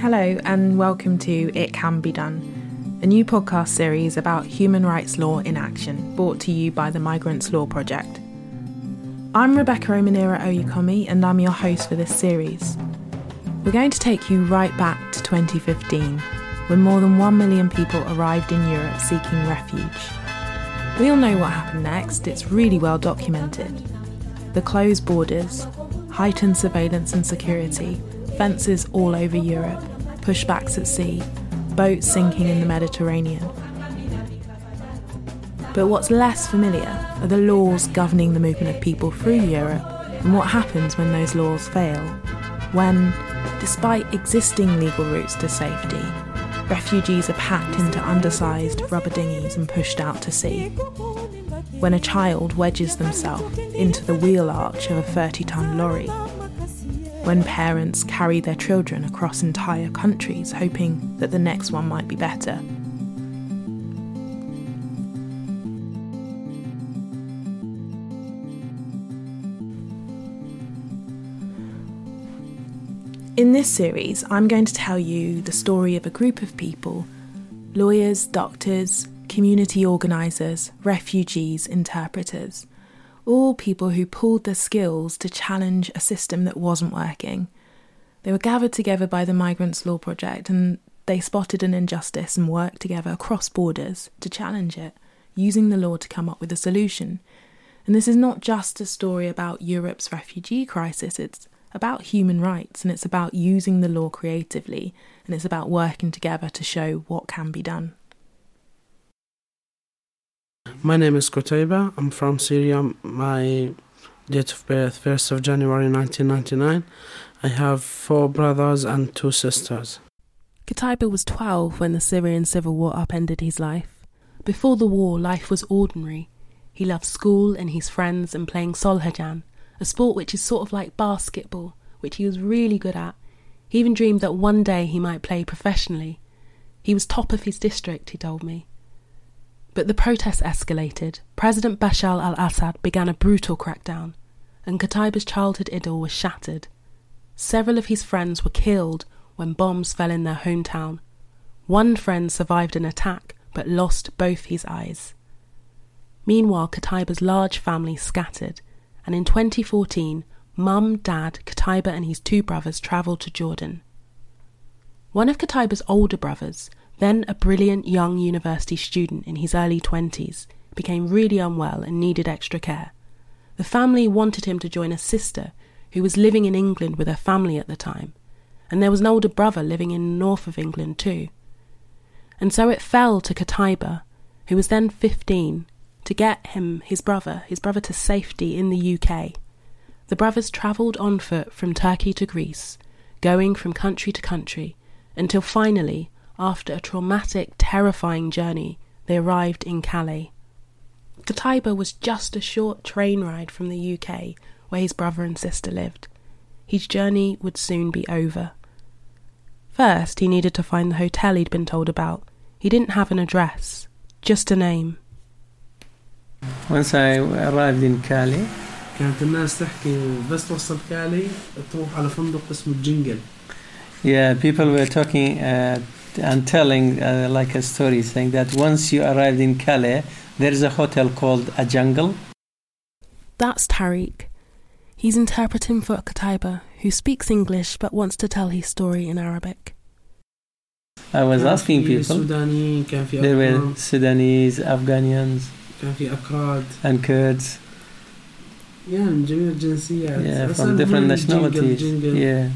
Hello, and welcome to It Can Be Done, a new podcast series about human rights law in action, brought to you by the Migrants Law Project. I'm Rebecca Omonira Oyekanmi, and I'm your host for this series. We're going to take you right back to 2015, when more than 1 million people arrived in Europe seeking refuge. We all know what happened next, it's really well documented. The closed borders, heightened surveillance and security, fences all over Europe, pushbacks at sea, boats sinking in the Mediterranean. But what's less familiar are the laws governing the movement of people through Europe and what happens when those laws fail. When, despite existing legal routes to safety, refugees are packed into undersized rubber dinghies and pushed out to sea. When a child wedges themselves into the wheel arch of a 30 tonne lorry when parents carry their children across entire countries hoping that the next one might be better. In this series, I'm going to tell you the story of a group of people lawyers, doctors, community organisers, refugees, interpreters all people who pooled their skills to challenge a system that wasn't working. They were gathered together by the Migrants Law Project and they spotted an injustice and worked together across borders to challenge it, using the law to come up with a solution. And this is not just a story about Europe's refugee crisis, it's about human rights and it's about using the law creatively and it's about working together to show what can be done. My name is Kotaiba. I'm from Syria. My date of birth, 1st of January 1999. I have four brothers and two sisters. Kotaiba was 12 when the Syrian civil war upended his life. Before the war, life was ordinary. He loved school and his friends and playing solhajan, a sport which is sort of like basketball, which he was really good at. He even dreamed that one day he might play professionally. He was top of his district, he told me. But the protests escalated. President Bashar al Assad began a brutal crackdown, and Kotaiba's childhood idyll was shattered. Several of his friends were killed when bombs fell in their hometown. One friend survived an attack but lost both his eyes. Meanwhile, Kotaiba's large family scattered, and in 2014, mum, dad, Kotaiba, and his two brothers travelled to Jordan. One of Kotaiba's older brothers, then a brilliant young university student in his early 20s, became really unwell and needed extra care. The family wanted him to join a sister who was living in England with her family at the time, and there was an older brother living in the north of England too. And so it fell to Kotaiba, who was then 15, to get him, his brother, his brother to safety in the UK. The brothers travelled on foot from Turkey to Greece, going from country to country, until finally, after a traumatic, terrifying journey, they arrived in Calais. Kotaiba was just a short train ride from the UK, where his brother and sister lived. His journey would soon be over. First, he needed to find the hotel he'd been told about. He didn't have an address, just a name. Once I arrived in Calais, Yeah, people were talking at and telling uh, like a story saying that once you arrived in Calais, there is a hotel called a jungle. That's Tariq. He's interpreting for Kotaiba, who speaks English but wants to tell his story in Arabic. I was asking people. There were Sudanese, Afghanians, and Kurds. Yeah, from different nationalities. Yeah.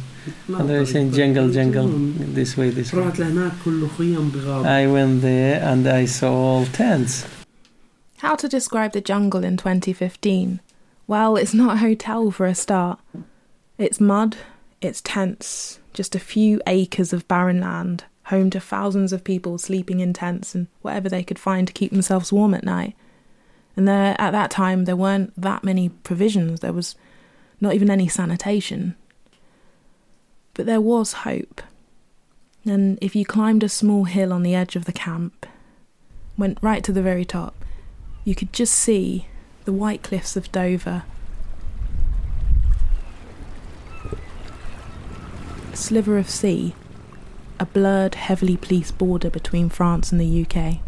And they were saying jungle, jungle, this way, this way. I went there and I saw all tents. How to describe the jungle in 2015? Well, it's not a hotel for a start. It's mud, it's tents, just a few acres of barren land, home to thousands of people sleeping in tents and whatever they could find to keep themselves warm at night. And there, at that time, there weren't that many provisions. There was not even any sanitation. But there was hope. And if you climbed a small hill on the edge of the camp, went right to the very top, you could just see the white cliffs of Dover. A sliver of sea, a blurred, heavily policed border between France and the UK.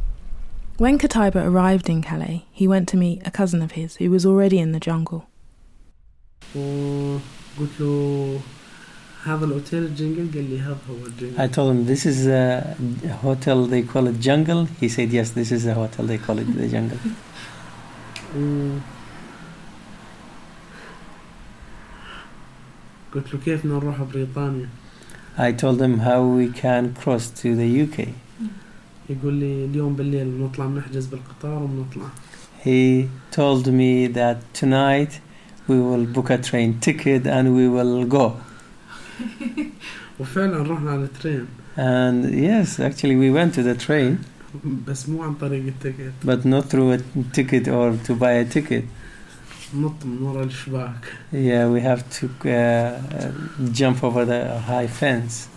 When Kotaiba arrived in Calais, he went to meet a cousin of his who was already in the jungle I told him this is a hotel they call it jungle. He said yes, this is a hotel they call it the jungle. I told him how we can cross to the UK. يقول لي اليوم بالليل بنطلع بنحجز بالقطار وبنطلع He told me that tonight we will book a train ticket and we will go. وفعلا رحنا على الترين. And yes, actually we went to the train. بس مو عن طريق التيكت. But not through a ticket or to buy a ticket. نط من ورا الشباك. Yeah, we have to uh, jump over the high fence.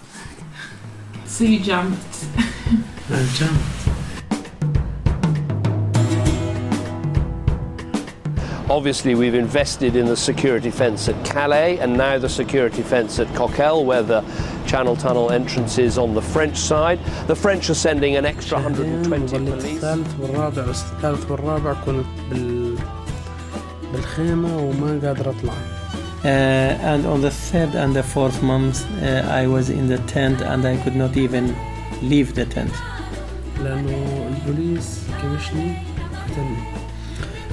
So you jumped. I jumped. Obviously, we've invested in the security fence at Calais and now the security fence at Coquelles, where the Channel Tunnel entrance is on the French side. The French are sending an extra 120 police. Uh, and on the third and the fourth month, uh, I was in the tent and I could not even leave the tent.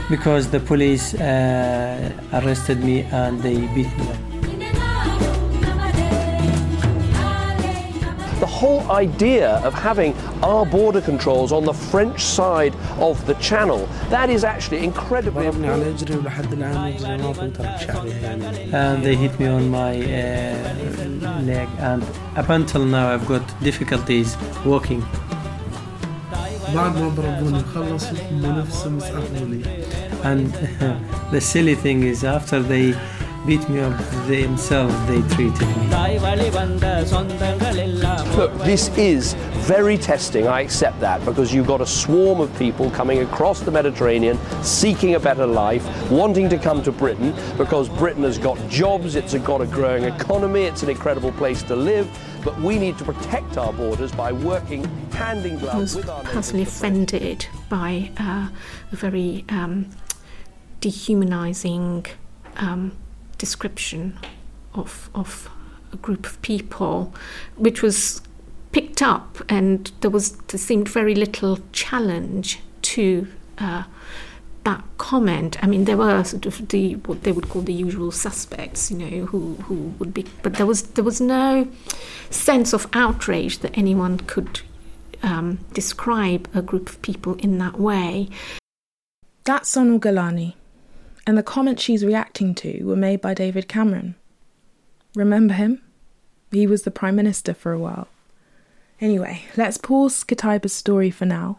Because the police uh, arrested me and they beat me up. the whole idea of having our border controls on the French side of the channel, that is actually incredibly important. And they hit me on my uh, leg, and up until now, I've got difficulties walking. And the silly thing is, after they beat me up themselves, they treated me. Look, this is very testing, I accept that, because you've got a swarm of people coming across the Mediterranean, seeking a better life, wanting to come to Britain, because Britain has got jobs, it's got a growing economy, it's an incredible place to live, but we need to protect our borders by working hand in glove with our I was personally offended by uh, a very um, dehumanizing um, description of, of a group of people, which was picked up, and there was there seemed very little challenge to uh, that comment. I mean, there were sort of the what they would call the usual suspects, you know, who who would be, but there was there was no sense of outrage that anyone could um, describe a group of people in that way. That's Sonal Ghelani, and the comments she's reacting to were made by David Cameron. Remember him? He was the Prime Minister for a while. Anyway, let's pause Kotaiba's story for now.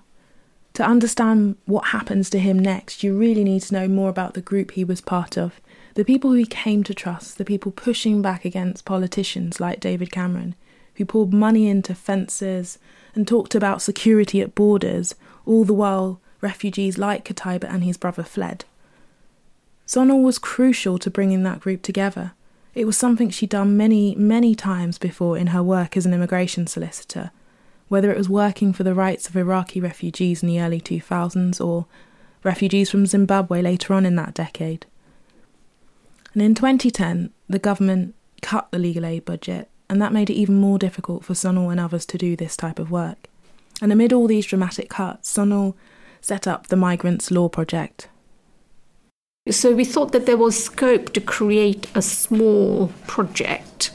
To understand what happens to him next, you really need to know more about the group he was part of, the people who he came to trust, the people pushing back against politicians like David Cameron, who poured money into fences and talked about security at borders, all the while refugees like Kotaiba and his brother fled. Sonal was crucial to bringing that group together. It was something she'd done many, many times before in her work as an immigration solicitor, whether it was working for the rights of Iraqi refugees in the early 2000s or refugees from Zimbabwe later on in that decade. And in 2010, the government cut the legal aid budget, and that made it even more difficult for Sonal and others to do this type of work. And amid all these dramatic cuts, Sonal set up the Migrants Law Project, so we thought that there was scope to create a small project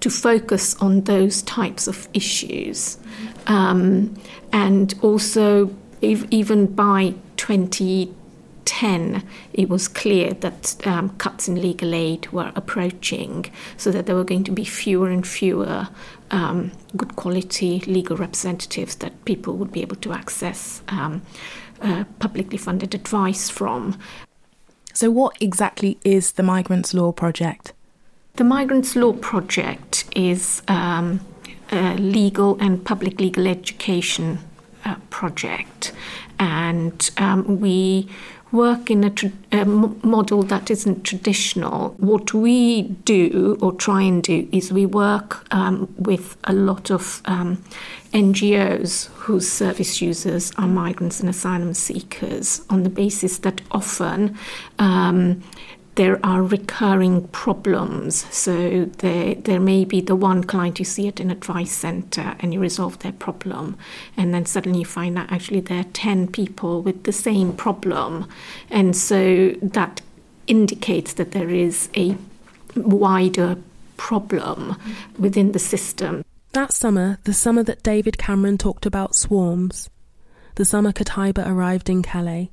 to focus on those types of issues. Um, and also, if, even by 2010, it was clear that um, cuts in legal aid were approaching, so that there were going to be fewer and fewer um, good quality legal representatives that people would be able to access. Uh, publicly funded advice from. So, what exactly is the Migrants Law Project? The Migrants Law Project is um, a legal and public legal education uh, project, and um, we work in a, tra- a model that isn't traditional. What we do or try and do is we work um, with a lot of um, NGOs whose service users are migrants and asylum seekers on the basis that often um, there are recurring problems. So there, there may be the one client you see at an advice centre and you resolve their problem, and then suddenly you find out actually there are 10 people with the same problem. And so that indicates that there is a wider problem within the system. That summer, the summer that David Cameron talked about swarms, the summer Kotaiba arrived in Calais,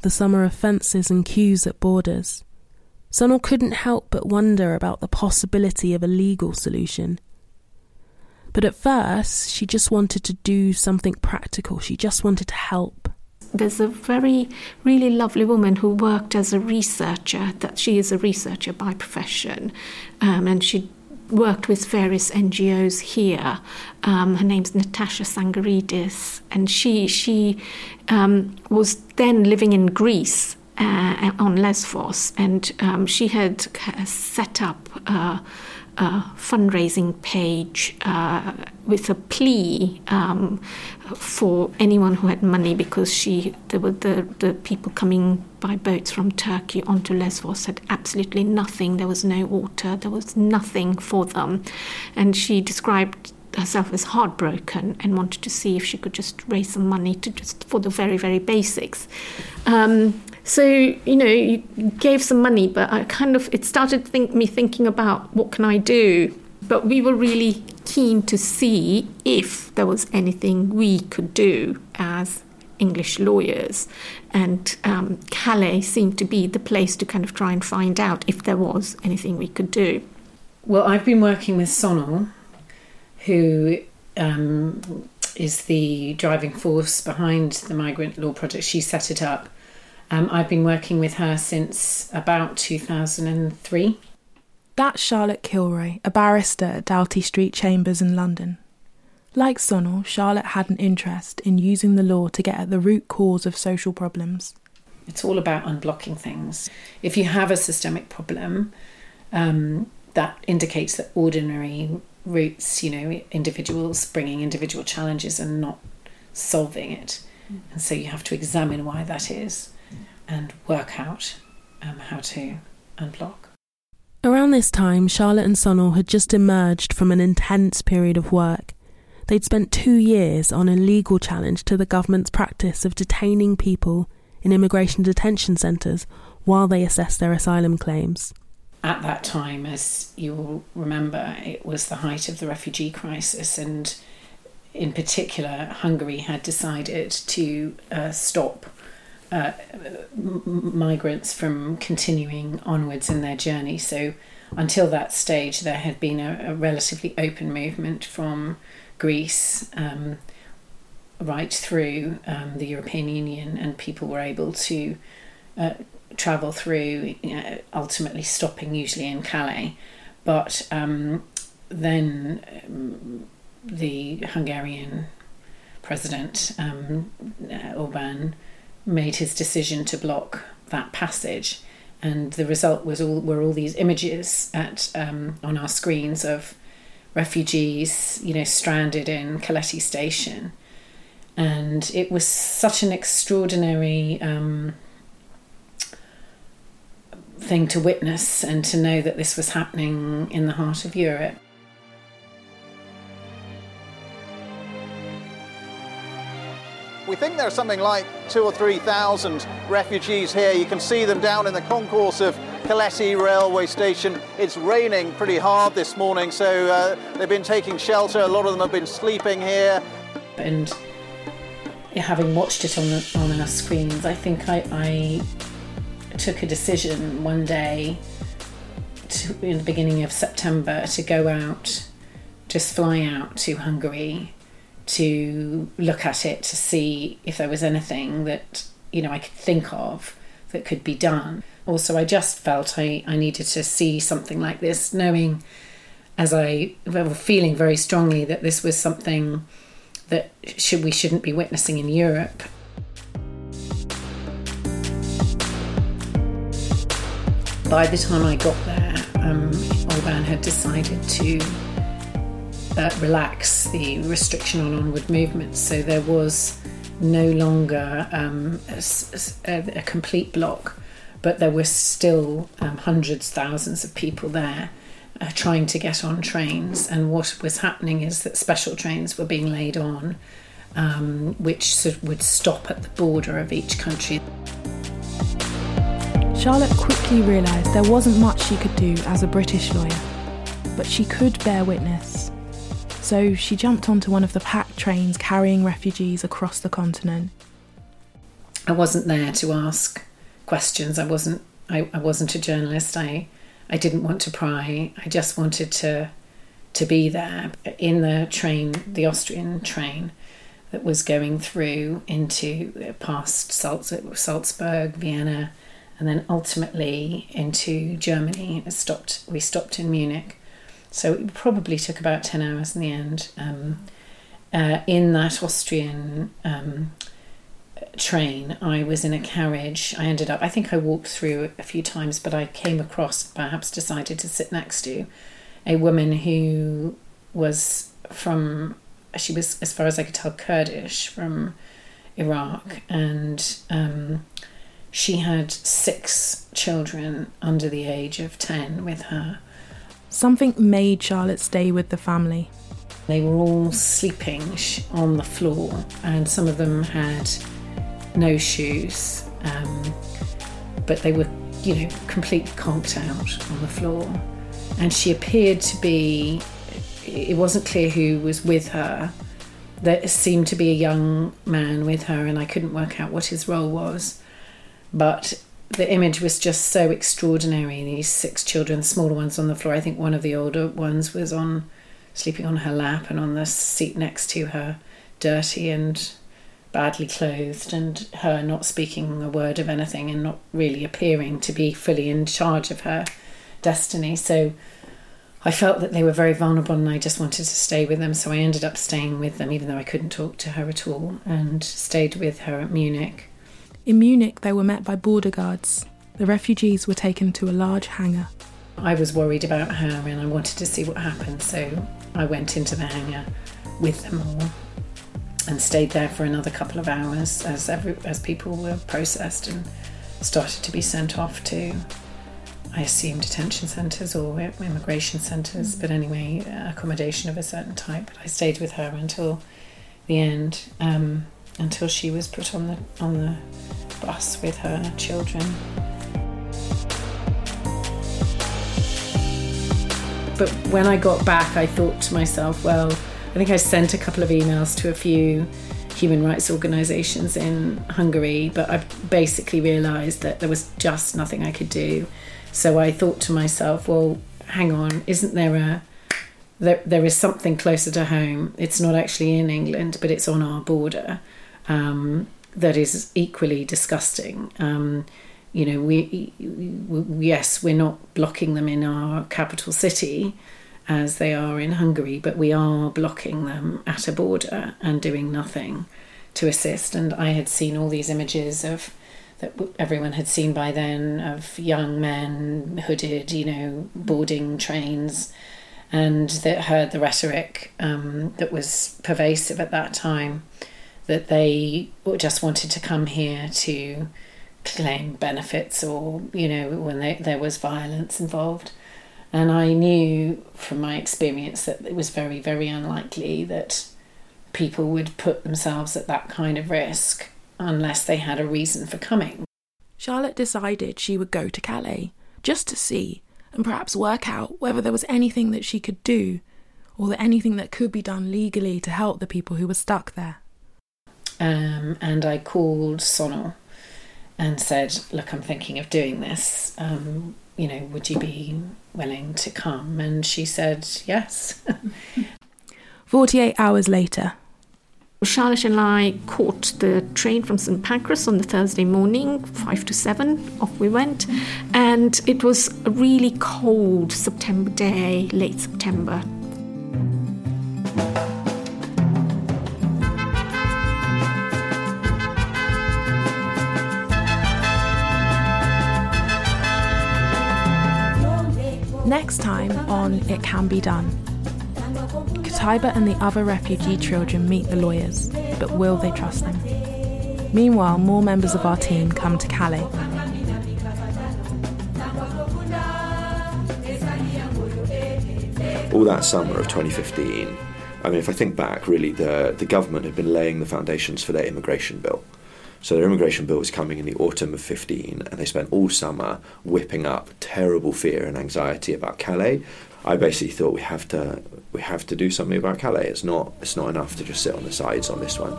the summer of fences and queues at borders. Sonal couldn't help but wonder about the possibility of a legal solution. But at first, she just wanted to do something practical. She just wanted to help. There's a very, really lovely woman who worked as a researcher, that she is a researcher by profession, um, and she worked with various NGOs here. Um, her name's Natasha Sangaridis, and she she um, was then living in Greece uh, on Lesvos, and um, she had set up a, a fundraising page uh, with a plea um, for anyone who had money because she there were the, the people coming by boats from Turkey onto Lesvos had absolutely nothing. There was no water. There was nothing for them, and she described herself was heartbroken and wanted to see if she could just raise some money to just for the very very basics. Um, so you know, you gave some money, but I kind of it started think, me thinking about what can I do. But we were really keen to see if there was anything we could do as English lawyers, and um, Calais seemed to be the place to kind of try and find out if there was anything we could do. Well, I've been working with Sonal, who um, is the driving force behind the Migrant Law Project. She set it up um, I've been working with her since about 2003. That's Charlotte Kilroy, a barrister at Doughty Street Chambers in London. Like Sonal, Charlotte had an interest in using the law to get at the root cause of social problems. It's all about unblocking things. If you have a systemic problem, um, that indicates that ordinary roots, you know, individuals bringing individual challenges and not solving it. And so you have to examine why that is and work out um, how to unblock. Around this time, Charlotte and Sonal had just emerged from an intense period of work. They'd spent two years on a legal challenge to the government's practice of detaining people in immigration detention centres while they assessed their asylum claims. At that time, as you'll remember, it was the height of the refugee crisis, and in particular, Hungary had decided to uh, stop uh, migrants from continuing onwards in their journey. So, until that stage, there had been a, a relatively open movement from Greece um, right through um, the European Union, and people were able to uh, travel through, you know, ultimately stopping usually in Calais. But um, then um, the Hungarian president, um, uh, Orban, made his decision to block that passage. And the result was all were all these images at um, on our screens of refugees, you know, stranded in Keleti station, and it was such an extraordinary um, thing to witness and to know that this was happening in the heart of Europe. We think there are something like two or three thousand refugees here. You can see them down in the concourse of Keleti railway station. It's raining pretty hard this morning, so uh, they've been taking shelter. A lot of them have been sleeping here. And having watched it on the, on our screens, I think I, I took a decision one day to, in the beginning of September to go out, just fly out to Hungary to look at it to see if there was anything that you know I could think of that could be done. Also, I just felt I, I needed to see something like this, knowing as I well, feeling very strongly that this was something that should we shouldn't be witnessing in Europe. By the time I got there, um, Orban had decided to uh, relax the restriction on onward movement, so there was no longer um, a, a, complete block, but there were still um, hundreds, thousands of people there uh, trying to get on trains. And what was happening is that special trains were being laid on, um, which would stop at the border of each country. Charlotte quickly realised there wasn't much she could do as a British lawyer, but she could bear witness. So she jumped onto one of the packed trains carrying refugees across the continent. I wasn't there to ask questions. I wasn't. I, I wasn't a journalist. I I didn't want to pry. I just wanted to to be there in the train, the Austrian train that was going through into uh, past Salzburg, Vienna, and then ultimately into Germany. It stopped. We stopped in Munich, so it probably took about ten hours in the end. Um, uh, in that Austrian um, train, I was in a carriage. I ended up. I think I walked through a few times, but I came across. Perhaps decided to sit next to a woman who was from. She was, as far as I could tell, Kurdish from Iraq, and um, she had six children under the age of 10 with her. Something made Charlotte stay with the family. They were all sleeping on the floor, and some of them had no shoes, um, but they were, you know, completely conked out on the floor. And she appeared to be, it wasn't clear who was with her. There seemed to be a young man with her, and I couldn't work out what his role was. But the image was just so extraordinary. These six children, smaller ones on the floor. I think one of the older ones was on sleeping on her lap and on the seat next to her, dirty and badly clothed, and her not speaking a word of anything and not really appearing to be fully in charge of her destiny. So I felt that they were very vulnerable and I just wanted to stay with them. So I ended up staying with them, even though I couldn't talk to her at all, and stayed with her at Munich. In Munich, they were met by border guards. The refugees were taken to a large hangar. I was worried about her and I wanted to see what happened, so I went into the hangar with them all and stayed there for another couple of hours as every, as people were processed and started to be sent off to I assume detention centres or immigration centres, but anyway, accommodation of a certain type. But I stayed with her until the end. Um, until she was put on the on the bus with her children. But when I got back, I thought to myself, well, I think I sent a couple of emails to a few human rights organisations in Hungary, but I basically realised that there was just nothing I could do. So I thought to myself, well, hang on, isn't there a there, there is something closer to home. It's not actually in England, but it's on our border um, that is equally disgusting. Um, you know, we, we, yes, we're not blocking them in our capital city as they are in Hungary, but we are blocking them at a border and doing nothing to assist. And I had seen all these images of that everyone had seen by then of young men hooded, you know, boarding trains, and that heard the rhetoric um, that was pervasive at that time that they just wanted to come here to claim benefits or, you know, when they, there was violence involved. And I knew from my experience that it was very, very unlikely that people would put themselves at that kind of risk unless they had a reason for coming. Charlotte decided she would go to Calais just to see and perhaps work out whether there was anything that she could do or that anything that could be done legally to help the people who were stuck there um, and I called Sonal and said, "Look, I'm thinking of doing this. Um, you know, would you be willing to come?" And she said, "Yes." Forty-eight hours later. Charlotte and I caught the train from St Pancras on the Thursday morning, five to seven. Off we went, and it was a really cold September day, late September, Next time on It Can Be Done. Kotaiba and the other refugee children meet the lawyers, but will they trust them? Meanwhile, more members of our team come to Calais. All that summer of 2015, I mean, if I think back, really, the, the government had been laying the foundations for their immigration bill. So their immigration bill was coming in the autumn of 15, and they spent all summer whipping up terrible fear and anxiety about Calais. I basically thought we have to we have to do something about Calais. It's not it's not enough to just sit on the sides on this one.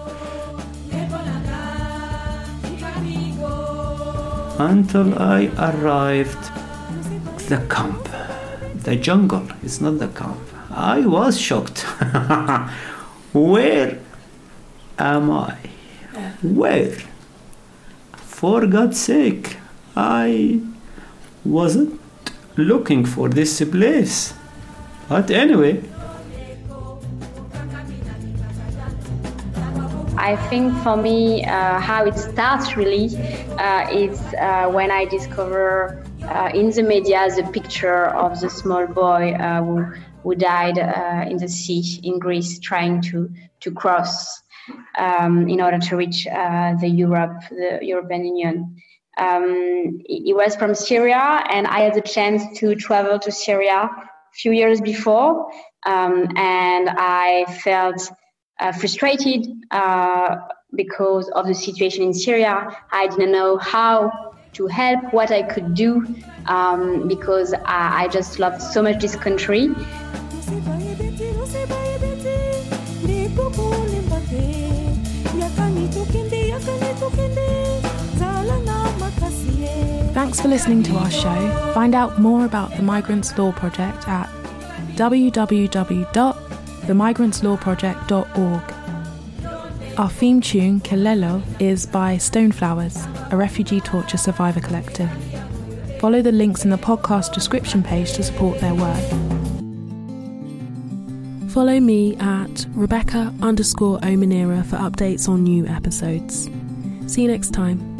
Until I arrived the camp, the jungle. It's not the camp. I was shocked. Where am I? Where? For God's sake, I wasn't looking for this place. But anyway. I think for me, uh, how it starts really uh, is uh, when I discover uh, in the media the picture of the small boy uh, who, who died uh, in the sea in Greece trying to, to cross um, in order to reach uh, the Europe, the European Union. Um, he was from Syria, and I had the chance to travel to Syria a few years before, um, and I felt uh, frustrated uh, because of the situation in Syria. I didn't know how to help, what I could do, um, because I, I just loved so much this country. Thanks for listening to our show. Find out more about the Migrants Law Project at www.themigrantslawproject.org. Our theme tune, Kelelo, is by Stoneflowers, a refugee torture survivor collective. Follow the links in the podcast description page to support their work. Follow me at Rebecca underscore Omonira for updates on new episodes. See you next time.